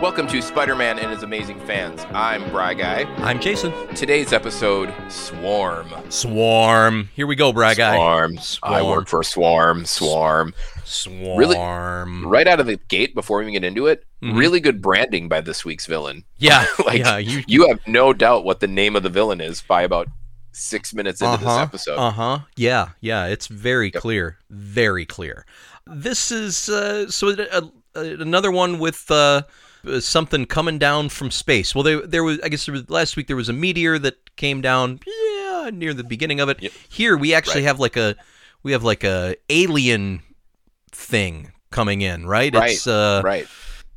Welcome to Spider-Man and his amazing fans. I'm Bry Guy. I'm Jason. Today's episode, Swarm. Swarm. Here we go, Bry Guy. Swarm. I work for Swarm. Swarm. Swarm. Really, Right out of the gate, before we even get into it, Mhm. really good branding by this week's villain. Yeah. Like, yeah. You. You have no doubt what the name of the villain is by about six minutes into this Uh-huh, episode. Uh huh. Yeah. Yeah. It's very Yep. clear. Very clear. This is uh, so uh, another one with uh, something coming down from space. Well, there, there was. I guess there was, last week there was a meteor that came down. Yeah, near the beginning of it. Yep. Here we actually Right. have like a we have like a alien thing coming in. Right. Right. It's uh, Right.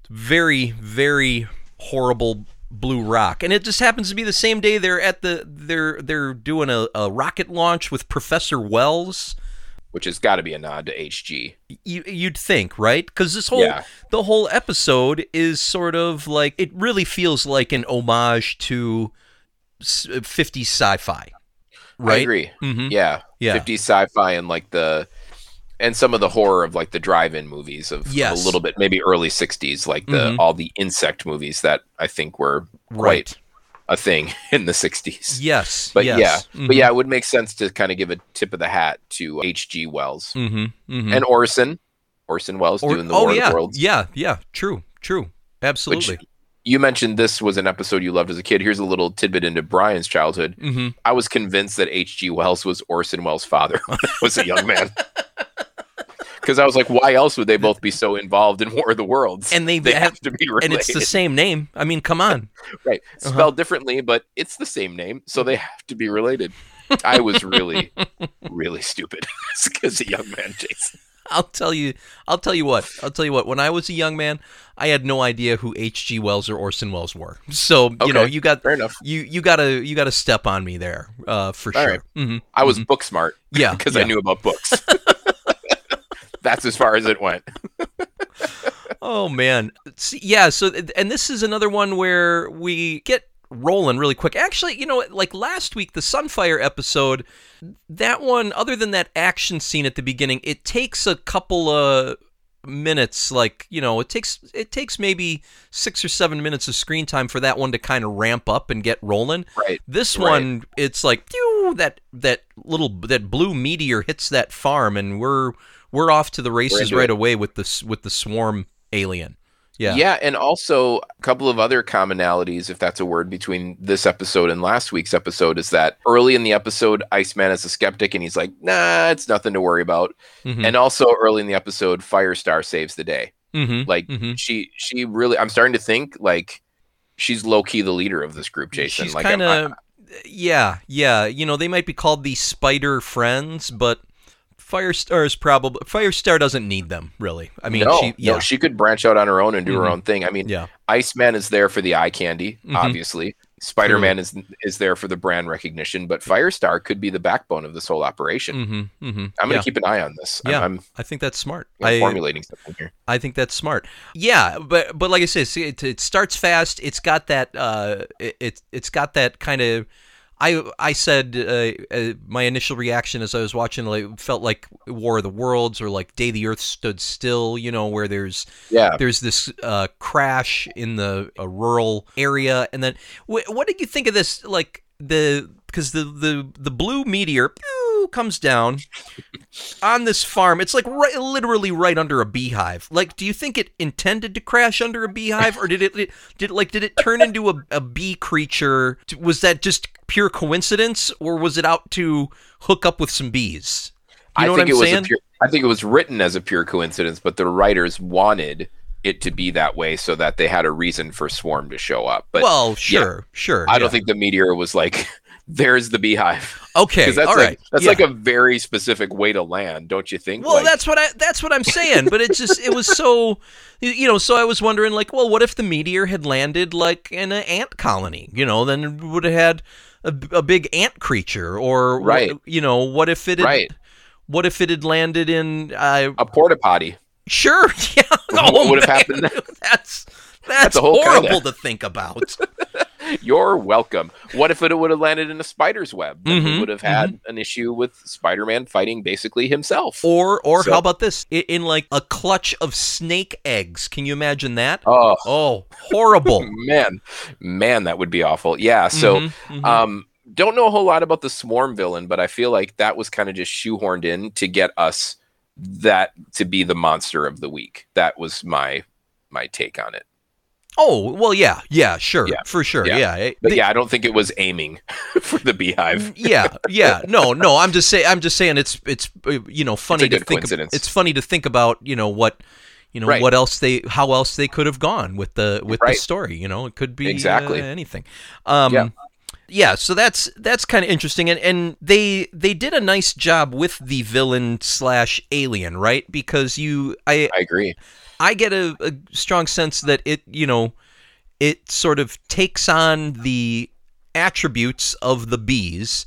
very very horrible blue rock and it just happens to be the same day they're at the they're they're doing a, a rocket launch with professor wells Which has got to be a nod to HG. you, you'd think right because this whole Yeah. the whole episode is sort of like it really feels like an homage to s- 50s sci-fi right I agree. mm-hmm. Yeah. yeah 50s sci-fi and like the and some of the horror of like the drive-in movies of, Yes. a little bit maybe early 60s like the Mhm. all the insect movies that I think were right quite a thing in the 60s. yes But yes. yeah, but yeah, it would make sense to kind of give a tip of the hat to H.G. Wells mm-hmm. Mm-hmm. and Orson, Orson Welles Or- doing the oh War yeah of the Worlds. yeah yeah true true absolutely Which you mentioned this was an episode you loved as a kid. Here's a little tidbit into Brian's childhood. mm-hmm. I was convinced that H.G. Wells was Orson Welles' father when I was a young man. Because I was like, why else would they both be so involved in War of the Worlds? and they, they have have to be related. and it's the same name. I mean, come on. right, Uh-huh. spelled differently, but it's the same name, so they have to be related. I was really, really stupid as a young man, Jason. I'll tell you. I'll tell you what. I'll tell you what. When I was a young man, I had no idea who H.G. Wells or Orson Welles were. So you know, you got Fair enough. you you gotta you gotta step on me there uh, for All sure. right. hmm I was book smart Yeah, because yeah. I knew about books. That's as far as it went. Oh man, See, yeah. So and this is another one where we get rolling really quick. Actually, you know, like last week, the Sunfire episode, that one, other than that action scene at the beginning, it takes a couple of minutes. Like you know, it takes it takes maybe six or seven minutes of screen time for that one to kind of ramp up and get rolling. Right. This Right. one, it's like that that little that blue meteor hits that farm, and we're we're off to the races right it. away with this with the swarm alien. Yeah. Yeah, and also a couple of other commonalities, if that's a word, between this episode and last week's episode is that early in the episode, Iceman is a skeptic and he's like, nah, it's nothing to worry about. Mhm. And also early in the episode, Firestar saves the day. Mhm. Like Mhm. she she really I'm starting to think like she's low key the leader of this group, Jason. She's like kind I'm- of, yeah, yeah. You know, they might be called the Spider Friends, but Firestar is probably Firestar doesn't need them really. I mean, no, she, yeah, no, she could branch out on her own and do her Mhm. own thing. I mean, yeah, Iceman is there for the eye candy, Mhm. obviously. Spider-Man is is there for the brand recognition, but Firestar could be the backbone of this whole operation. mm-hmm, mm-hmm. I'm going to yeah. keep an eye on this. I'm- Yeah. I'm, I think that's smart. I'm I formulating something here. I think that's smart. Yeah, but but like I said, see, it, it starts fast. It's got that uh, it, it it's got that kind of. I I said uh, uh, my initial reaction as I was watching like felt like War of the Worlds or like Day the Earth Stood Still. You know where there's Yeah. there's this uh, crash in the a rural area, and then wh- what did you think of this? Like the because the the the blue meteor pew, comes down on this farm. It's like right, literally right under a beehive. Like, do you think it intended to crash under a beehive, or did it did like did it turn into a, a bee creature? Was that just pure coincidence, or was it out to hook up with some bees? You know I think it was saying? a pure, I think it was written as a pure coincidence, but the writers wanted it to be that way so that they had a reason for Swarm to show up. But well, sure, sure. I don't think the meteor was like, "There's the beehive," Okay, that's all like right. that's yeah. like a very specific way to land, don't you think? Well, Like, that's what I that's what I'm saying, but it just it was so you know, so I was wondering like, well, what if the meteor had landed like in an ant colony, you know, then it would have had a, a big ant creature or Right. you know, what if it had, right. what if it had landed in uh A porta potty. sure, yeah. What Oh, would have happened? That's that's, whole horrible to think about. You're welcome. What if it would have landed in a spider's web? Then we Mhm, would have had an issue with Spider-Man fighting basically himself. Or or So- how about this? I- In like a clutch of snake eggs. Can you imagine that? Oh Oh, horrible. man, man, that would be awful. Yeah. So, Mhm, mhm. um, don't know a whole lot about the Swarm villain, but I feel like that was kind of just shoehorned in to get us that to be the monster of the week. That was my my take on it. Oh, well, yeah, yeah, sure, Yeah, for sure, yeah. yeah. But the- yeah, I don't think it was aiming for the beehive. yeah, yeah. No, no. I'm just saying. I'm just saying. It's it's uh, you know funny to think. coincidence. It's funny to think about. You know what. You know Right. what else they how else they could have gone with the with the story. You know it could be Exactly. uh, anything. Um, Yeah. yeah. So that's that's kind of interesting, and and they they did a nice job with the villain slash alien, right? Because you I I agree. I get a, a strong sense that it, you know, it sort of takes on the attributes of the bees,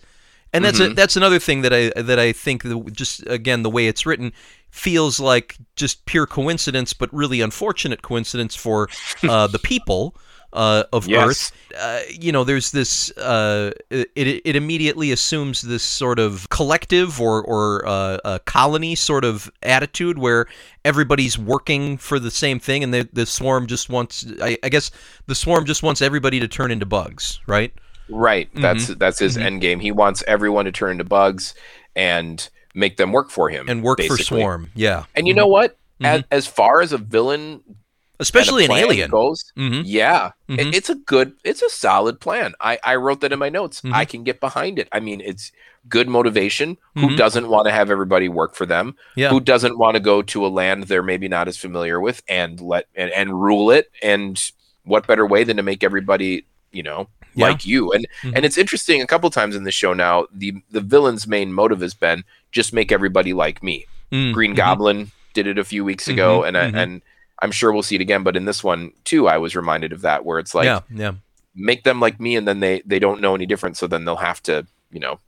and that's a, Mhm. that's another thing that I that I think the, just again the way it's written feels like just pure coincidence, but really unfortunate coincidence for uh, the people. Uh, of Yes. Earth, uh, you know, there's this. Uh, it it immediately assumes this sort of collective or or uh, a colony sort of attitude where everybody's working for the same thing, and the the swarm just wants. I, I guess the swarm just wants everybody to turn into bugs, right? Right. That's that's his Mhm. end game. He wants everyone to turn into bugs and make them work for him And work for swarm, yeah. And you know what? Mhm. As, as far as a villain, especially an and a plan alien. goes, Mhm. yeah, it- Mhm. it's a good, it's a solid plan. I I wrote that in my notes. Mhm. I can get behind it. I mean, it's good motivation. Who Mhm. doesn't want to have everybody work for them? Yeah. Who doesn't want to go to a land they're maybe not as familiar with and let and, and rule it? And what better way than to make everybody, you know, Yeah. like you? And Mhm. and it's interesting. A couple times in the show now, the the villain's main motive has been just make everybody like me. Mm, Green mhm. Goblin did it a few weeks ago, Mhm, and I, mhm. and I'm sure we'll see it again. But in this one too, I was reminded of that, where it's like yeah, yeah. make them like me, and then they they don't know any different, so then they'll have to you know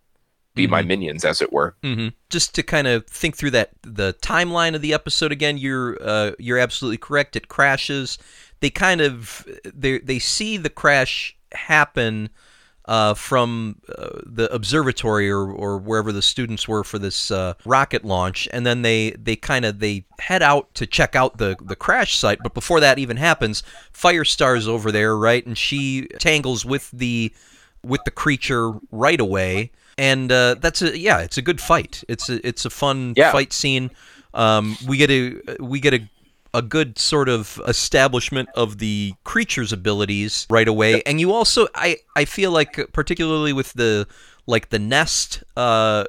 be my Mhm. minions, as it were. hmm Just to kind of think through that the timeline of the episode again, you're uh, you're absolutely correct. It crashes. They kind of they they see the crash happen uh, from uh, the observatory or, or wherever the students were for this uh, rocket launch, and then they they kind of they head out to check out the the crash site. But before that even happens, Firestar's over there, right, and she tangles with the with the creature right away. And uh, that's a yeah, it's a good fight. It's a it's a fun Yeah. fight scene. Um, we get a we get a a good sort of establishment of the creature's abilities right away, and you also I I feel like particularly with the like the nest uh,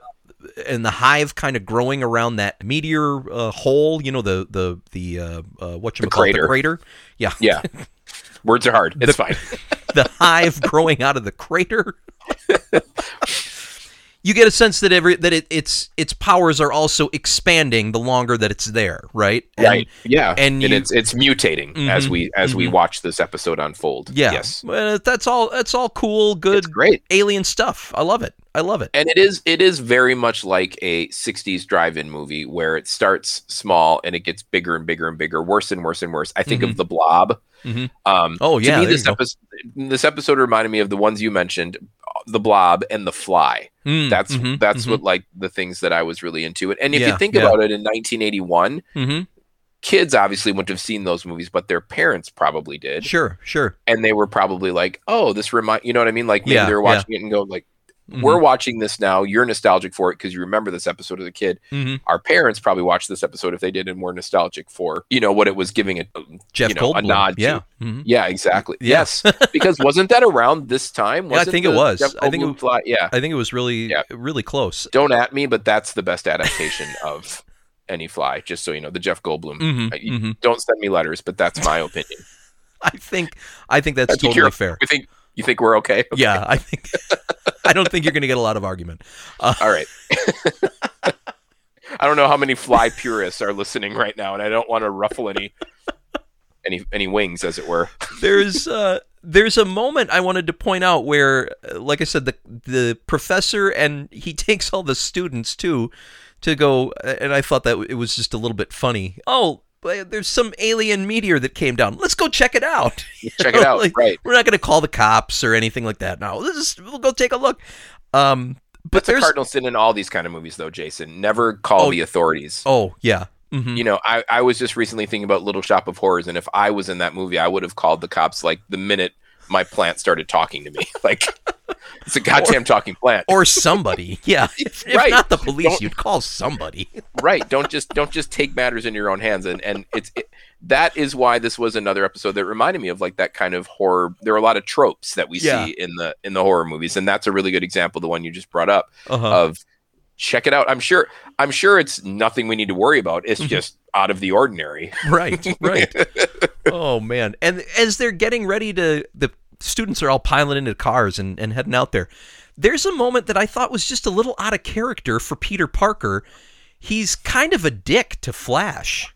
and the hive kind of growing around that meteor uh, hole, you know the the the uh, uh, what you call the crater. crater, yeah, Yeah, words are hard. It's fine. the hive growing out of the crater. you get a sense that every that it, its its powers are also expanding the longer that it's there, right? And- right. Yeah, and and, it's it's mutating as Mhm, we as we mhm. watch this episode unfold. Yeah. Yes. Well, that's all. That's all cool, good It's great. alien stuff. I love it. I love it. and it is it is very much like a 60s drive-in movie where it starts small and it gets bigger and bigger and bigger worse and worse and worse i think of the blob Mhm. um Oh, to yeah, me this episode this episode reminded me of the ones you mentioned the blob and the fly Mm, that's mhm, that's mhm, what like the things that i was really into it and if Yeah, you think yeah. about it in 1981 mhm. kids obviously wouldn't have seen those movies but their parents probably did Sure, sure. and they were probably like oh this remind you know what i mean like maybe Yeah, they were yeah. watching it and go like Mhm, we're watching this now. You're nostalgic for it because you remember this episode as a kid. mhm. Our parents probably watched this episode if they did and were nostalgic for you know what it was giving it. Jeff you know, a Goldblum. nod to. Yeah. mhm. Yeah, exactly. Yeah. Yes, because wasn't that around this time? Yeah, I think it was. Jeff I think it was- fly- yeah. I think it was really, Yeah. really close. Don't at me, but that's the best adaptation of any fly. Just so you know, the Jeff Goldblum. Mhm, Uh, you- mhm. Don't send me letters, but that's my opinion. I think, I think that's I think totally fair. You think you think we're okay? Okay. Yeah, I think. I don't think you're going to get a lot of argument. Uh, All right. I don't know how many fly purists are listening right now, and I don't want to ruffle any any any wings, as it were. there's uh, there's a moment I wanted to point out where, uh, like I said, the the professor and he takes all the students too to go, and I thought that it was just a little bit funny. Oh, there's some alien meteor that came down. Let's go check it out. Check it out. Like, right. We're not going to call the cops or anything like that. No, let's just, we'll go take a look. Um, but That's a cardinal sin in all these kind of movies, though, Jason. Never call Oh. the authorities. oh yeah, hmm You know, I, I was just recently thinking about Little Shop of Horrors, and if I was in that movie, I would have called the cops like the minute my plant started talking to me. Like, it's a goddamn talking plant. or somebody. Yeah, if, if Right. not the police, Don't- you'd call somebody. right don't just don't just take matters in your own hands and and it's it, that is why this was another episode that reminded me of like that kind of horror there are a lot of tropes that we Yeah. see in the in the horror movies and that's a really good example the one you just brought up Uh-huh. of check it out i'm sure i'm sure it's nothing we need to worry about it's Mhm. just out of the ordinary right, right. oh man! And as they're getting ready to, the students are all piling into cars and, and heading out there. There's a moment that I thought was just a little out of character for Peter Parker. He's kind of a dick to Flash.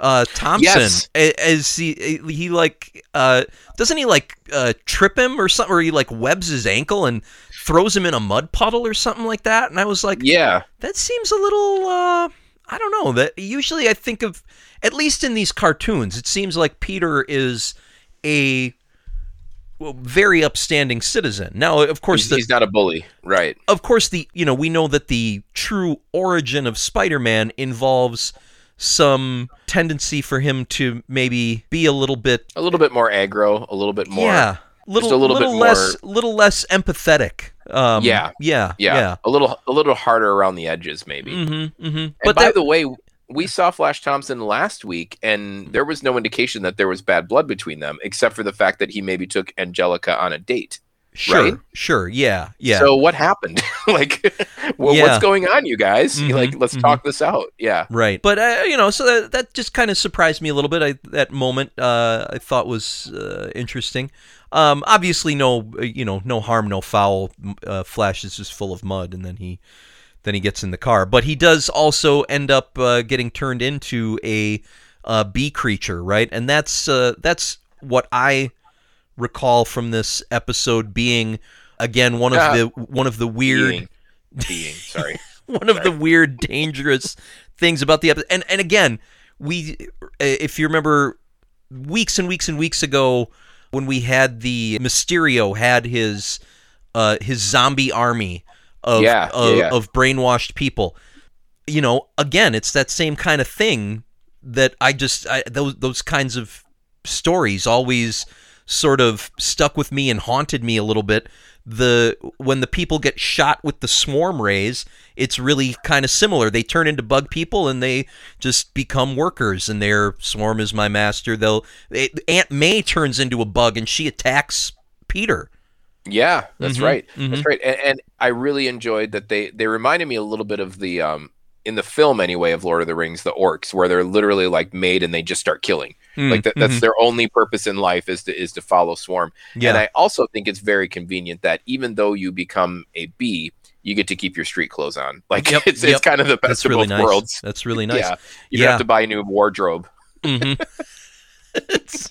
Uh, Thompson, Yes. as he he like uh, doesn't he like uh, trip him or something, or he like webs his ankle and throws him in a mud puddle or something like that. And I was like, yeah that seems a little uh I don't know. That usually I think of at least in these cartoons, it seems like Peter is a well, very upstanding citizen. Now, of course, he's, the, he's not a bully right of course the you know we know that the true origin of Spider-Man involves some tendency for him to maybe be a little bit a little bit more aggro a little bit more yeah little a little bit less little less empathetic. Um, Yeah. yeah, yeah, yeah. a little a little harder around the edges maybe Mm-hmm, mm-hmm. But by that, the way, we saw Flash Thompson last week, and there was no indication that there was bad blood between them, except for the fact that he maybe took Angelica on a date. sure, right? sure, yeah, yeah. So what happened? like, well, Yeah. what's going on, you guys? Mhm, Like, let's mhm. talk this out. Yeah. Right, but uh, you know, so that, that just kind of surprised me a little bit. I, that moment uh, I thought was uh, interesting. Um, obviously, no, uh, you know, no harm, no foul. Uh, Flash is just full of mud, and then he, then he gets in the car. But he does also end up uh, getting turned into a uh, bee creature, right? And that's uh, that's what I recall from this episode being again one of Ah. the one of the weird Being, being sorry. one of the weird, dangerous things about the episode. And and again, we, if you remember, weeks and weeks and weeks ago, when we had the Mysterio had his uh, his zombie army of Yeah, of, yeah, of brainwashed people. You know, again, it's that same kind of thing that I just I, those those kinds of stories always sort of stuck with me and haunted me a little bit. The when the people get shot with the swarm rays, it's really kind of similar. They turn into bug people and they just become workers. And their swarm is my master. They'll they, Aunt May turns into a bug and she attacks Peter. Yeah, that's Mhm, right. mhm. That's right. And, and I really enjoyed that they they reminded me a little bit of the um in the film anyway of Lord of the Rings, the orcs, where they're literally like made and they just start killing. Like that, that's Mhm. their only purpose in life is to is to follow swarm. yeah. And I also think it's very convenient that even though you become a bee, you get to keep your street clothes on. Like Yep, it's yep. it's kind of the best That's of really both nice. worlds. That's really nice. Yeah, you Yeah. don't have to buy a new wardrobe. hmm it's,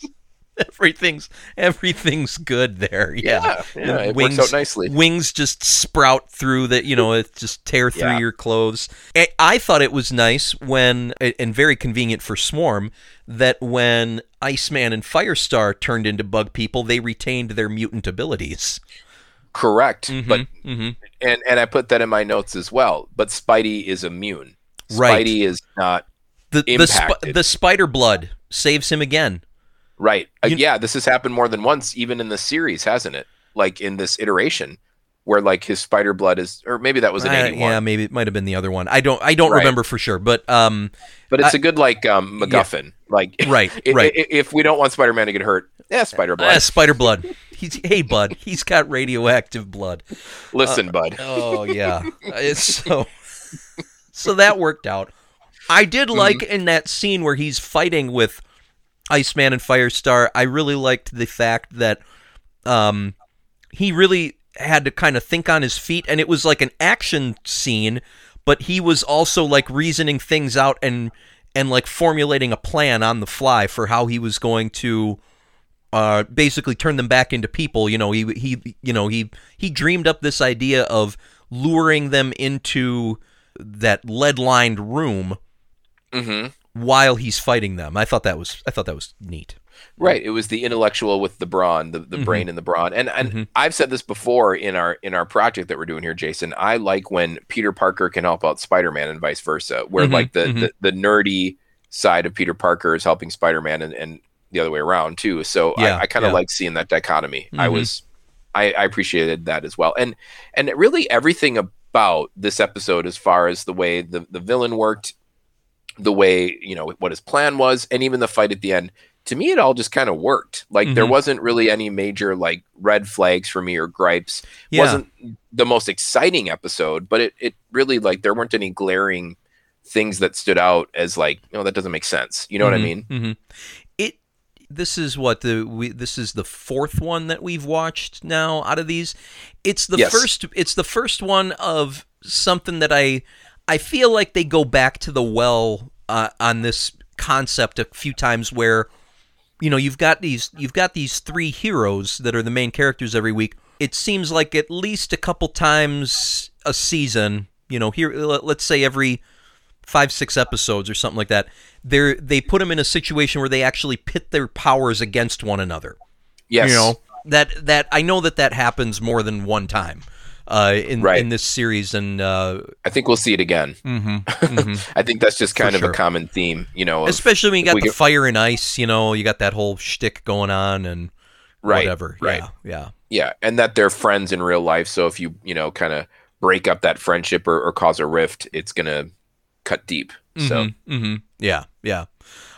everything's everything's good there. Yeah. Yeah, yeah, it Wings- works out nicely. Wings just sprout through the, you know, it just tear through Yeah. your clothes. I, I thought it was nice when, and very convenient for Swarm, that when Iceman and Firestar turned into bug people, they retained their mutant abilities. Correct, but hmm and and I put that in my notes as well. But Spidey is immune. Right. Spidey is not the the, sp- the spider blood saves him again. Right. Uh, yeah, this has happened more than once, even in the series, hasn't it? Like in this iteration, where like his spider blood is, or maybe that was in Uh, eighty one. yeah, maybe it might have been the other one. I don't I don't Right. remember for sure, but um, but it's a good like um, MacGuffin. Like right, i- right. i- if we don't want Spider Man to get hurt, yeah, spider blood. Uh, spider blood. He's hey bud. He's got radioactive blood. Listen, bud. Oh yeah. it's so so that worked out. I did like in that scene where he's fighting with Iceman and Firestar. I really liked the fact that um he really had to kind of think on his feet and it was like an action scene, but he was also like reasoning things out and and like formulating a plan on the fly for how he was going to uh, basically turn them back into people. You know, he he you know he he dreamed up this idea of luring them into that lead lined room hmm while he's fighting them. I thought that was I thought that was neat. Right. It was the intellectual with the brawn, the, the Mhm. brain and the brawn. And and Mhm. I've said this before in our in our project that we're doing here, Jason. I like when Peter Parker can help out Spider-Man and vice versa, where Mhm, like the, mhm. the the nerdy side of Peter Parker is helping Spider-Man and, and the other way around too. So Yeah, I, I kind of yeah. like seeing that dichotomy. I Mhm. was I, I appreciated that as well. And and really everything about this episode as far as the way the, the villain worked, the way, you know, what his plan was, and even the fight at the end, to me it all just kind of worked. Like there Mhm. wasn't really any major like red flags for me or gripes. Yeah. Wasn't the most exciting episode, but it it really like there weren't any glaring things that stood out as like, no, that doesn't make sense. You know what I Mhm, mean? mhm. It. This is what the we. This is the fourth one that we've watched now out of these. It's the Yes. first. It's the first one of something that I. I feel like they go back to the well uh, on this concept a few times where, you know, you've got these you've got these three heroes that are the main characters every week. It seems like at least a couple times a season. You know, here let- let's say every five six episodes or something like that they they put them in a situation where they actually pit their powers against one another Yes. you know that that i know that that happens more than one time uh in Right. in this series and uh I think we'll see it again. mhm, I think that's just For kind of sure. a common theme, you know. of- especially when you got the get- fire and ice you know you got that whole shtick going on and right, whatever Right. yeah yeah Yeah, and that they're friends in real life. So if you you know kind of break up that friendship or, or cause a rift, it's gonna cut deep. So hmm yeah, yeah.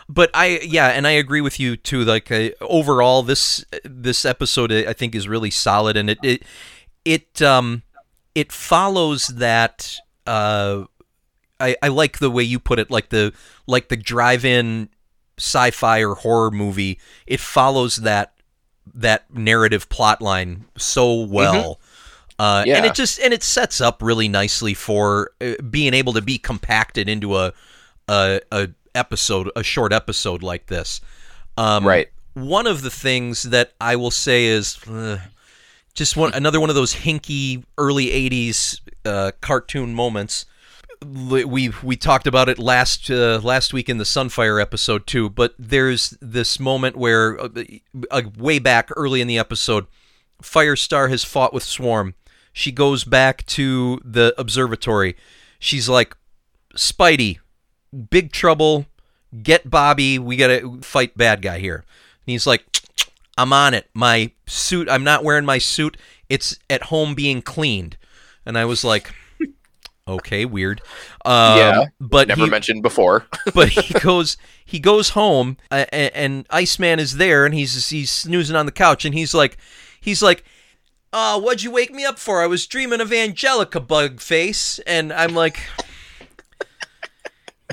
But I, yeah, and I agree with you too. Like uh, overall, this this episode I think is really solid, and it it it um it follows that. Uh, I I like the way you put it, like the like the drive-in sci-fi or horror movie. It follows that that narrative plot line so well. Uh, and it just and it sets up really nicely for uh, being able to be compacted into a a, a episode, a short episode like this. Um, right, One of the things that I will say is uh, just one another one of those hinky early '80s uh, cartoon moments. We we talked about it last uh, last week in the Sunfire episode too. But there's this moment where uh, uh, way back early in the episode, Firestar has fought with Swarm. She goes back to the observatory. She's like, Spidey, big trouble. Get Bobby. We got to fight bad guy here. And he's like, I'm on it. My suit, I'm not wearing my suit. It's at home being cleaned. And I was like, okay, weird. Um, Yeah, but never he, mentioned before. but he goes he goes home uh, and, and Iceman is there and he's he's snoozing on the couch and he's like he's like uh what'd you wake me up for I was dreaming of Angelica Bugface," and I'm like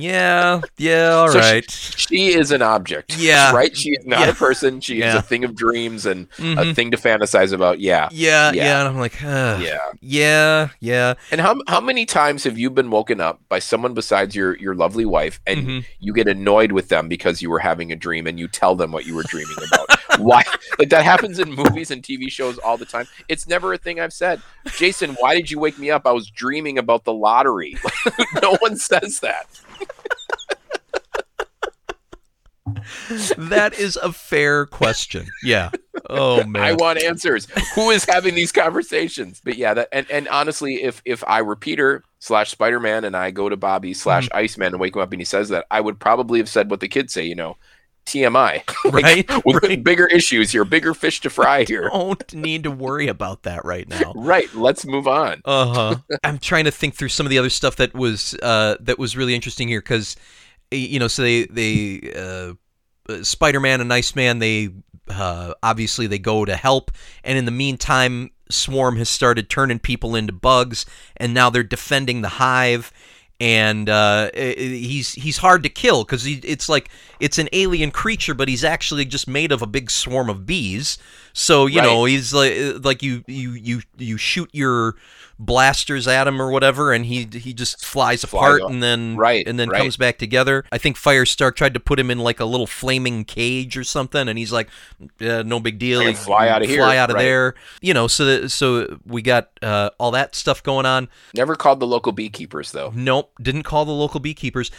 yeah yeah all So right she is an object. Yeah. right. She is not Yeah. a person. She is a thing of dreams and a Mhm. thing to fantasize about. Yeah, yeah, yeah Yeah. and I'm like uh, yeah. yeah yeah And how how many times have you been woken up by someone besides your your lovely wife, and Mhm. you get annoyed with them because you were having a dream, and you tell them what you were dreaming about? why? Like that happens in movies and TV shows all the time. It's never a thing I've said. Jason, why did you wake me up? I was dreaming about the lottery. no one says that. that is a fair question yeah oh man I want answers. Who is having these conversations? But yeah, that and, and honestly, if if I were Peter slash Spider Man and I go to Bobby slash Mm-hmm. Iceman and wake him up and he says that, I would probably have said what the kids say, you know, TMI. right With right bigger issues here, bigger fish to fry here. don't need to worry about that right now Right. Let's move on. Uh huh. I'm trying to think through some of the other stuff that was uh, that was really interesting here because you know, so they they uh, uh, Spider-Man and Iceman they uh, obviously they go to help, and in the meantime, Swarm has started turning people into bugs, and now they're defending the hive. And uh, he's he's hard to kill because it's like it's an alien creature, but he's actually just made of a big swarm of bees. So you Right. know he's like like you you you you shoot your blasters at him or whatever, and he he just flies, Flies apart off. and then Right, and then right. comes back together. I think Firestar tried to put him in like a little flaming cage or something, and he's like, "Yeah, "No big deal. He- fly outta here." Fly out of Right. there." You know, so that, so we got uh, all that stuff going on. Never called the local beekeepers though. Nope, didn't call the local beekeepers.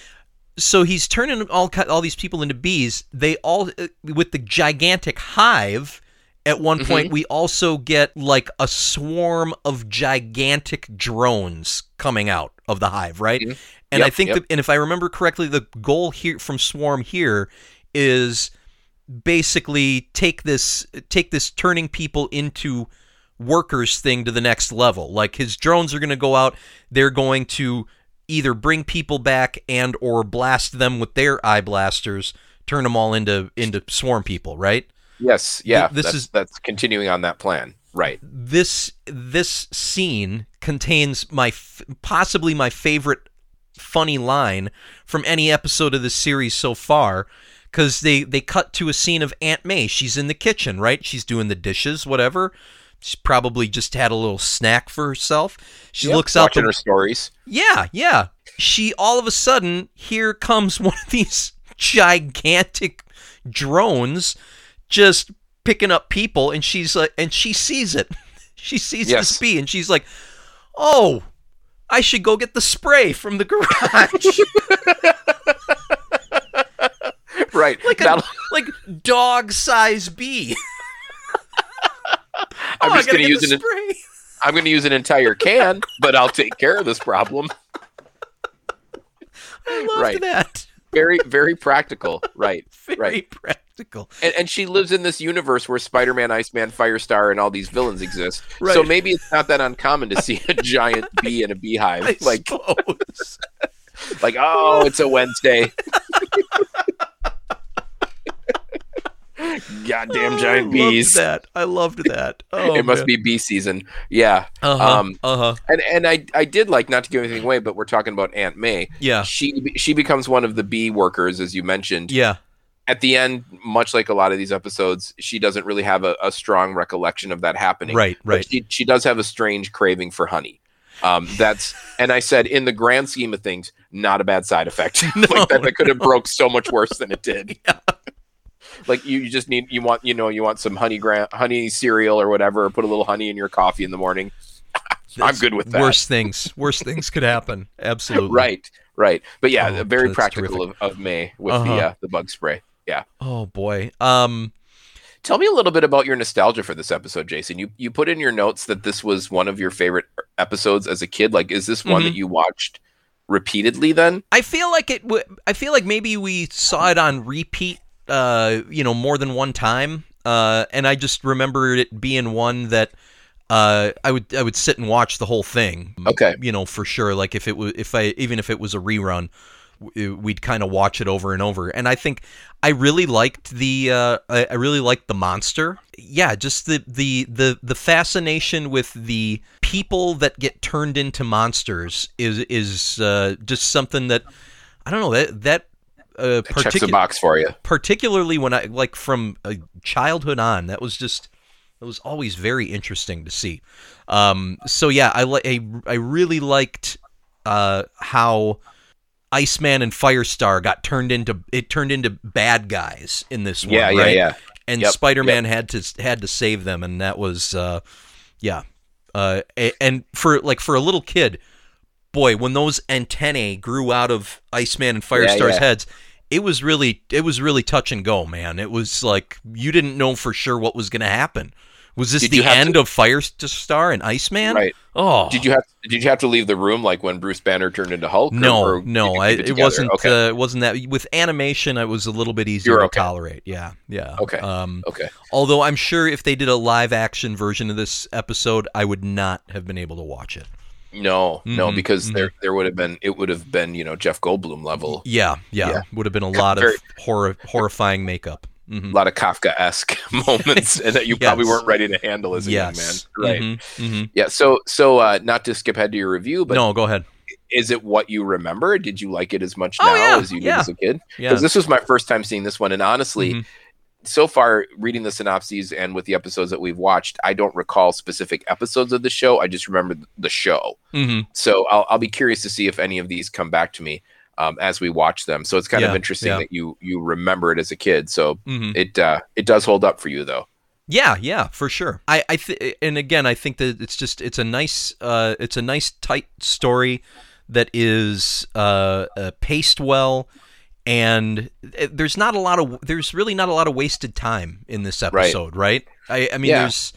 so he's turning all all these people into bees. They all uh, with the gigantic hive. At one Mm-hmm. point, we also get like a swarm of gigantic drones coming out of the hive, right? And I Mm-hmm. Yep, think, yep. the, and if I remember correctly, the goal here from Swarm here is basically take this take this turning people into workers thing to the next level. Like his drones are going to go out, they're going to either bring people back and or blast them with their eye blasters, turn them all into into swarm people, right? Yes, yeah. this that's, is- that's continuing on that plan. Right. This this scene contains my f- possibly my favorite funny line from any episode of the series so far because they they cut to a scene of Aunt May. She's in the kitchen, right? She's doing the dishes, whatever. She probably just had a little snack for herself. She Yep, looks out watching the her stories. yeah, yeah. She all of a sudden here comes one of these gigantic drones just picking up people and she's like and she sees it. She sees Yes. this bee and she's like, "Oh, I should go get the spray from the garage." Right. like a like dog size bee. I'm Oh, just going to use an spray. I'm going to use an entire can, but I'll take care of this problem. I loved Right. that. Very very practical. Right. Very Right. practical. And, and she lives in this universe where Spider-Man, Iceman, Firestar, and all these villains exist. right. So maybe it's not that uncommon to see a giant bee in a beehive. I like, like, oh, it's a Wednesday. Goddamn giant bees. Loved that. I loved that. Oh, it must man. be bee season. Yeah. Uh-huh. Um, uh-huh. And and I I did like not to give anything away, but we're talking about Aunt May. Yeah. She she becomes one of the bee workers, as you mentioned. Yeah. At the end, much like a lot of these episodes, she doesn't really have a, a strong recollection of that happening. Right, But right. She she does have a strange craving for honey. Um, that's and I said in the grand scheme of things, not a bad side effect. like that, that could have broke so much worse than it did. Like you, you just need you want you know you want some honey gra- honey cereal or whatever, or put a little honey in your coffee in the morning. I'm good with that. Worst things. Worst things could happen. Absolutely. Right, right. But yeah, Oh, very practical of, of May with the Uh-huh. uh, the bug spray. Yeah. Oh boy. Um Tell me a little bit about your nostalgia for this episode, Jason. You you put in your notes that this was one of your favorite episodes as a kid. Like, is this one Mhm. that you watched repeatedly? Then I feel like it w- I feel like maybe we saw it on repeat uh you know more than one time. Uh and I just remember it being one that uh I would I would sit and watch the whole thing. Okay. You know, for sure like if it was if I even if it was a rerun we'd kind of watch it over and over and i think i really liked the uh i really liked the monster yeah just the the the the fascination with the people that get turned into monsters is is uh just something that i don't know that that uh It checks a particu- box for you. particularly when i like from uh, childhood on that was just it was always very interesting to see um so yeah i like I, I really liked uh how Iceman and Firestar got turned into it turned into bad guys in this one, Yeah, yeah, right? yeah. And Yep, Spider-Man had to had to save them, and that was, uh, yeah, uh, and for like for a little kid, boy, when those antennae grew out of Iceman and Firestar's yeah. heads, it was really it was really touch and go, man. It was like you didn't know for sure what was going to happen. Was this Did the end to- of Firestar and Iceman? Right. Oh, Did you have Did you have to leave the room like when Bruce Banner turned into Hulk? no, no, I, it, wasn't. Okay. Uh, it wasn't that with animation. It was a little bit easier You're to tolerate. Yeah, yeah. Okay. Um, okay. although I'm sure if they did a live action version of this episode, I would not have been able to watch it. No, no, Mhm, because there there would have been it would have been you know Jeff Goldblum level, Yeah, yeah. Yeah. Would have been a lot Very- of horror, horrifying makeup. hmm a lot of Kafka esque moments, and that you probably weren't ready to handle as a young man. Yes. Right. Mhm, mhm. Yeah. So so uh, not to skip ahead to your review, but no, go ahead. is it what you remember? Did you like it as much Oh, now yeah, as you did yeah. as a kid? Yeah. Because this was my first time seeing this one, and honestly, Mhm. So far reading the synopses and with the episodes that we've watched, I don't recall specific episodes of the show. I just remember the show. hmm So I'll, I'll be curious to see if any of these come back to me um, as we watch them. So it's kind Yeah, of interesting yeah. that you you remember it as a kid. So hmm it uh, it does hold up for you though. Yeah, yeah, for sure. I, I th- and again, I think that it's just it's a nice, uh, it's a nice tight story that is uh, uh, paced well, and uh, there's not a lot of there's really not a lot of wasted time in this episode, right? I, I mean, Yeah. there's.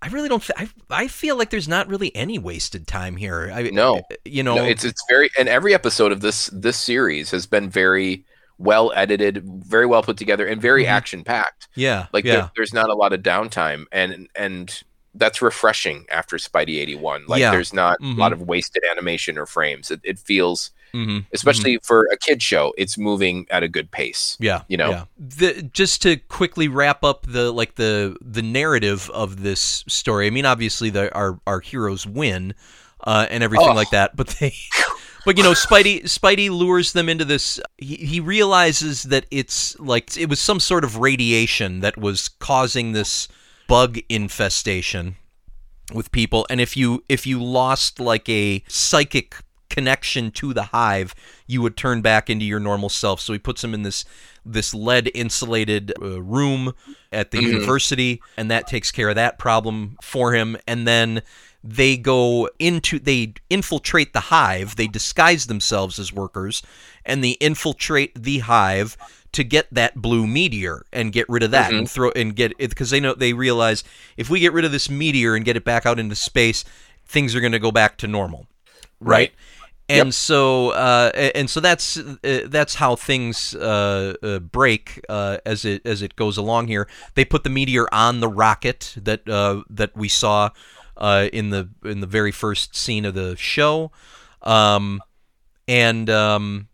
I really don't. I I feel like there's not really any wasted time here. I, No. you know, No, it's it's very and every episode of this this series has been very well edited, very well put together, and very Mhm. action packed. yeah, Like yeah, there, there's not a lot of downtime, and and that's refreshing after Spidey eighty one. Like Yeah. there's not Mhm. a lot of wasted animation or frames. It, it feels, hmm especially for a kid show, it's moving at a good pace. Yeah, you know? Yeah. The, just to quickly wrap up the like the the narrative of this story. I mean, obviously, the, our our heroes win uh, and everything Oh. like that, but they. But you know, Spidey Spidey lures them into this. He, he realizes that it's like it was some sort of radiation that was causing this bug infestation with people, and if you if you lost like a psychic connection to the hive, you would turn back into your normal self. So he puts him in this this lead insulated uh, room at the Mhm. university, and that takes care of that problem for him. And then they go into they infiltrate the hive. They disguise themselves as workers, and they infiltrate the hive to get that blue meteor and get rid of that and throw and get it because they know they realize if we get rid of this meteor and get it back out into space, things are going to go back to normal right? And so, uh, and so that's uh, that's how things uh, uh, break uh, as it as it goes along here. They put the meteor on the rocket that uh, that we saw in the in the very first scene of the show, um, and um,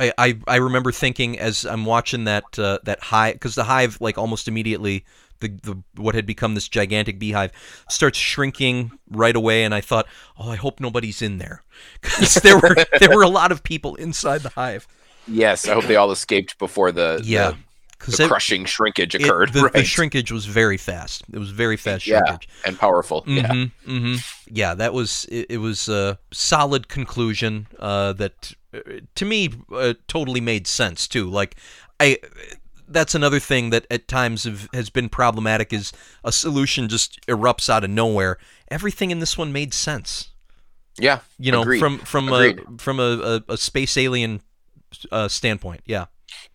I, I I remember thinking as I'm watching that that hive because the hive like almost immediately the, the what had become this gigantic beehive starts shrinking right away and I thought oh I hope nobody's in there because there were there were a lot of people inside the hive Yes, I hope they all escaped before the yeah the, the crushing shrinkage occurred. the, right. the shrinkage was very fast it was very fast Yeah. shrinkage and powerful. Yeah. Mm-hmm, hmm Yeah, that was it, it. Was a solid conclusion uh, that, uh, to me, uh, totally made sense too. Like, I. That's another thing that at times have, has been problematic is a solution just erupts out of nowhere. Everything in this one made sense. Yeah. You know, Agreed. from from Agreed. a from a, a, a space alien uh, standpoint. Yeah.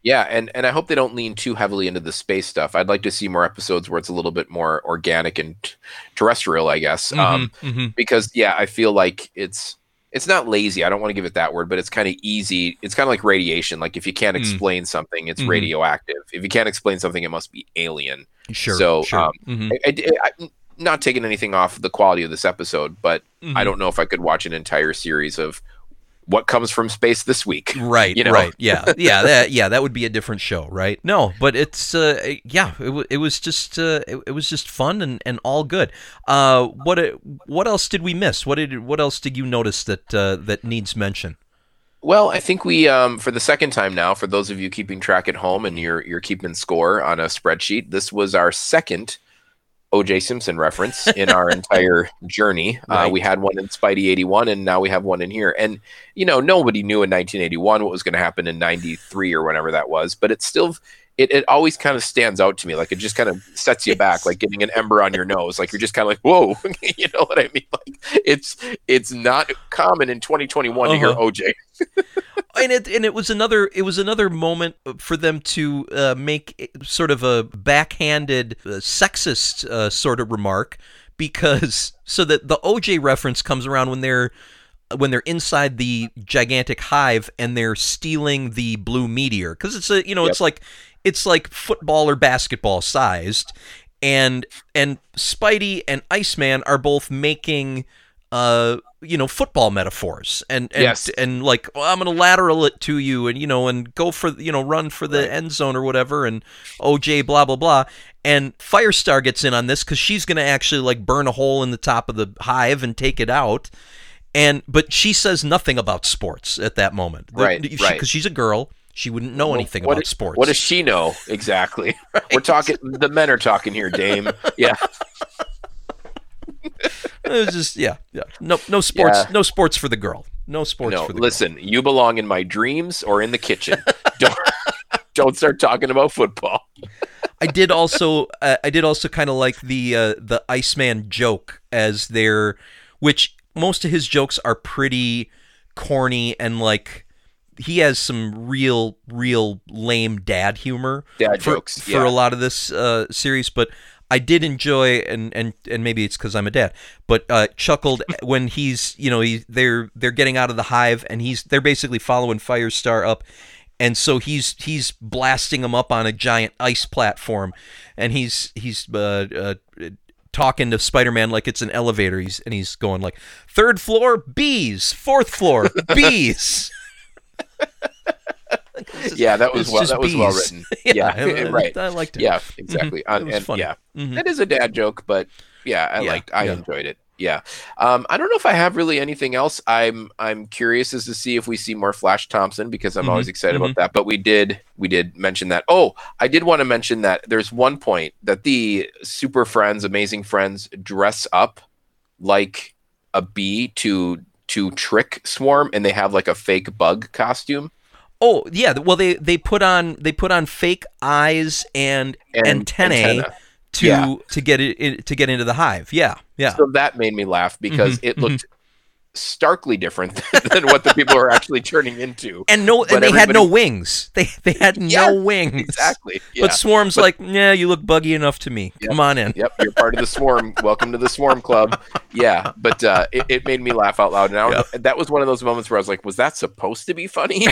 Yeah, and and I hope they don't lean too heavily into the space stuff. I'd like to see more episodes where it's a little bit more organic and t- terrestrial, I guess. Um, Mhm, mhm. because yeah, I feel like it's it's not lazy. I don't want to give it that word, but it's kind of easy. It's kind of like radiation. Like if you can't Mm. explain something, it's Mhm. radioactive. If you can't explain something, it must be alien. Sure. So, sure. um, Mhm, I, I, I, not taking anything off the quality of this episode, but I mhm. don't know if I could watch an entire series of what comes from space this week. Right, you know? right, yeah, yeah, that, yeah, that would be a different show, right? No, but it's, uh, yeah, it, w- it was just, uh, it, it was just fun and, and all good. Uh, what, uh, what else did we miss? What did, what else did you notice that, uh, that needs mention? Well, I think we, um, for the second time now, for those of you keeping track at home and you're you're keeping score on a spreadsheet, this was our second O.J. Simpson reference in our entire journey. Uh, we had one in Spidey '81, and now we have one in here. And you know, nobody knew in 1981 what was going to happen in '93 or whenever that was, but it's still. It, it always kind of stands out to me like it just kind of sets you back like getting an ember on your nose like you're just kind of like whoa you know what i mean like it's it's not common in 2021 to hear Uh-huh. oj and it and it was another it was another moment for them to uh, make sort of a backhanded uh, sexist uh, sort of remark because so that the OJ reference comes around when they're when they're inside the gigantic hive and they're stealing the blue meteor because it's a you know Yep. it's like it's like football or basketball sized and and Spidey and Iceman are both making uh you know football metaphors and and, Yes. and like well, I'm gonna lateral it to you and you know and go for you know run for the Right. end zone or whatever and OJ blah blah blah and Firestar gets in on this because she's gonna actually like burn a hole in the top of the hive and take it out and but she says nothing about sports at that moment Right, because right. she's a girl she wouldn't know Well, anything about does- sports What does she know exactly? We're talking. The men are talking here, Dame. Yeah, it was just yeah yeah no no sports Yeah. no sports for the girl no sports no. for the girl. Listen, you belong in my dreams or in the kitchen. don't don't start talking about football. I did also uh, I did also kind of like the uh, the Iceman joke as their which most of his jokes are pretty corny and like he has some real real lame dad humor Dad for, jokes, for yeah. a lot of this uh, series, but I did enjoy and and and maybe it's because I'm a dad, but uh, chuckled when he's you know he they're they're getting out of the hive and he's they're basically following Firestar up, and so he's he's blasting him up on a giant ice platform, and he's he's uh, uh, talking to Spider-Man like it's an elevator. He's and he's going like third floor bees, fourth floor bees. Yeah, that was well. just That was well written. Yeah, Yeah, I- I- right. I liked it. Yeah, exactly. Uh, It was and funny. yeah, Mhm. that is a dad joke, but yeah, I Yeah, liked. I yeah. enjoyed it. Yeah. Um, I don't know if I have really anything else. I'm I'm curious as to see if we see more Flash Thompson because I'm Mhm, always excited about that. But we did we did mention that. Oh, I did want to mention that there's one point that the Super Friends, Amazing Friends, dress up like a bee to to trick Swarm, and they have like a fake bug costume. Oh yeah, well they they put on they put on fake eyes and, And antennae antenna. to Yeah. to get it to get into the hive. Yeah, yeah. So that made me laugh because Mhm, it looked starkly different than what the people are actually turning into. and no, but and they had no wings. They they had Yeah, no wings. Exactly. Yeah. But Swarm's like, yeah, you look buggy enough to me. Yep. Come on in. Yep, you're part of the swarm. Welcome to the swarm club. Yeah, but uh, it, it made me laugh out loud. And I don't that was one of those moments where I was like, was that supposed to be funny?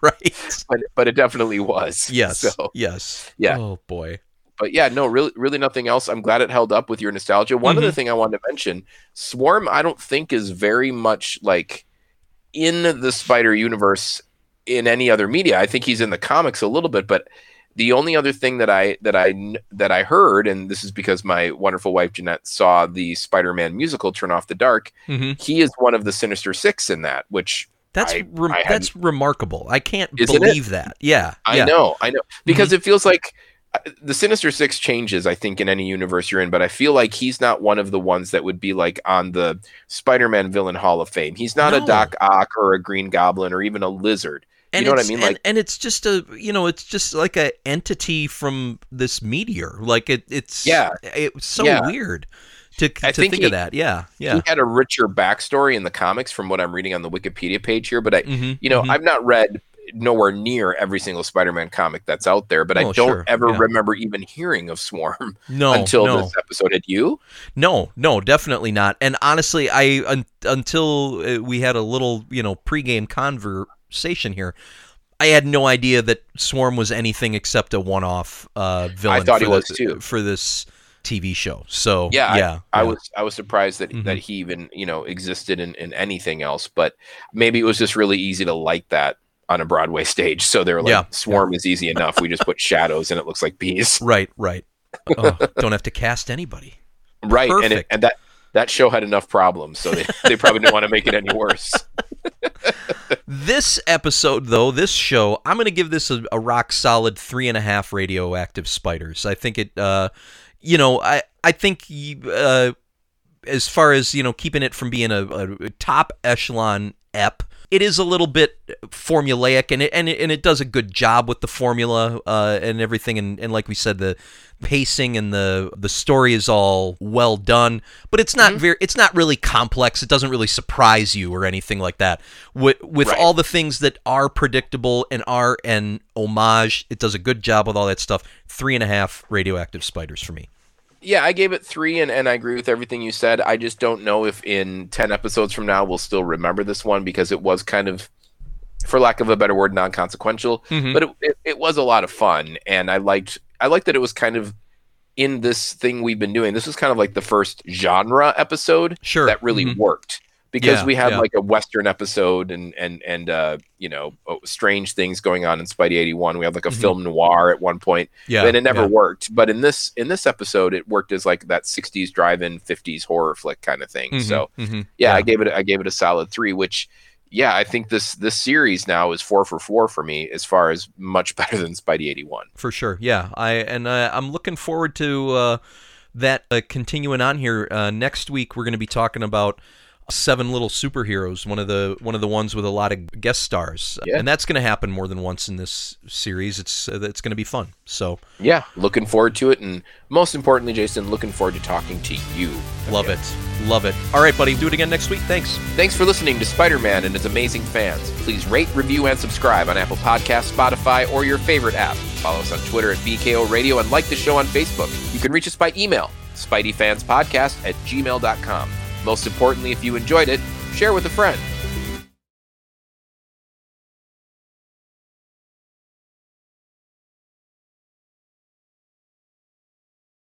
Right. but but it definitely was. Yes. So, yes. Yeah. Oh boy. But yeah, no, really, really nothing else. I'm glad it held up with your nostalgia. One Mm-hmm. other thing I wanted to mention: Swarm, I don't think is very much like in the Spider Universe in any other media. I think he's in the comics a little bit, but the only other thing that I that I that I heard, and this is because my wonderful wife Jeanette saw the Spider-Man musical Turn Off the Dark. hmm He is one of the Sinister Six in that, which That's I- rem- I that's remarkable. I can't Isn't it? believe that. Yeah. I yeah. Mm-hmm. know, I know, because it feels like the Sinister Six changes. I think in any universe you're in, but I feel like he's not one of the ones that would be like on the Spider-Man villain Hall of Fame. He's not No. a Doc Ock or a Green Goblin or even a Lizard. And you know what I mean? And, Like- and it's just a you know it's just like a entity from this meteor. Like it it's Yeah. It's so Yeah. weird to I to think think he- of that. Yeah. Yeah. He had a richer backstory in the comics from what I'm reading on the Wikipedia page here, but I, hmm you know, I've not read nowhere near every single Spider-Man comic that's out there, but I Oh, don't sure. ever Yeah. remember even hearing of Swarm no until no. this episode. Had you? No, no, definitely not. And honestly, I un, until uh, we had a little, you know, pregame conversation here, I had no idea that Swarm was anything except a one-off uh, villain. thought he the- was, too. for this TV show. So Yeah, yeah, I yeah. was I was surprised that Mhm. that he even you know existed in, in anything else, but maybe it was just really easy to like that on a Broadway stage. So they're like, Yeah, "Swarm is easy enough. We just put shadows and it looks like bees." right, right. Oh, don't have to cast anybody. Right, and it, and that that show had enough problems, so they, they probably didn't want to make it any worse. This episode, though, this show, I'm going to give this a, a rock solid three and a half radioactive spiders. I think it, uh, you know, I I think uh, as far as you know, keeping it from being a, a top echelon ep, it is a little bit formulaic, and it and it, and it does a good job with the formula uh, and everything. And, and like we said, the pacing and the the story is all well done, but it's not very it's not really complex. It doesn't really surprise you or anything like that. With with Right. all the things that are predictable and are an homage, it does a good job with all that stuff. Three and a half radioactive spiders for me. Yeah, I gave it three, and, and I agree with everything you said. I just don't know if in 10 episodes from now we'll still remember this one because it was kind of, for lack of a better word, non consequential. Mhm. But it, it, it was a lot of fun, and I liked I liked that it was kind of in this thing we've been doing. This was kind of like the first genre episode Sure, that really Mhm. worked because Yeah, we had yeah. like a western episode and and and uh you know oh, strange things going on in Spidey 81 we had like a Mhm. film noir at one point Yeah, and it never yeah. worked. But in this in this episode, it worked as like that '60s drive-in, '50s horror flick kind of thing. Mhm, So mhm. yeah, I gave it I gave it a solid three. Which yeah, I think this this series now is four for four for me as far as much better than Spidey '81. for sure. Yeah, I and uh, I'm looking forward to uh, that uh, continuing on here. Uh, next week we're going to be talking about Seven Little Superheroes, one of the one of the ones with a lot of guest stars, Yeah. and that's going to happen more than once in this series. It's uh, it's going to be fun. So Yeah, looking forward to it, and most importantly, Jason, looking forward to talking to you. love it, love it. All right, buddy, do it again next week. Thanks. Thanks for listening to Spider Man and his amazing fans. Please rate, review, and subscribe on Apple Podcasts, Spotify, or your favorite app. Follow us on Twitter at BKO Radio and like the show on Facebook. You can reach us by email, SpideyFansPodcast at gmail.com. Most importantly, if you enjoyed it, share with a friend.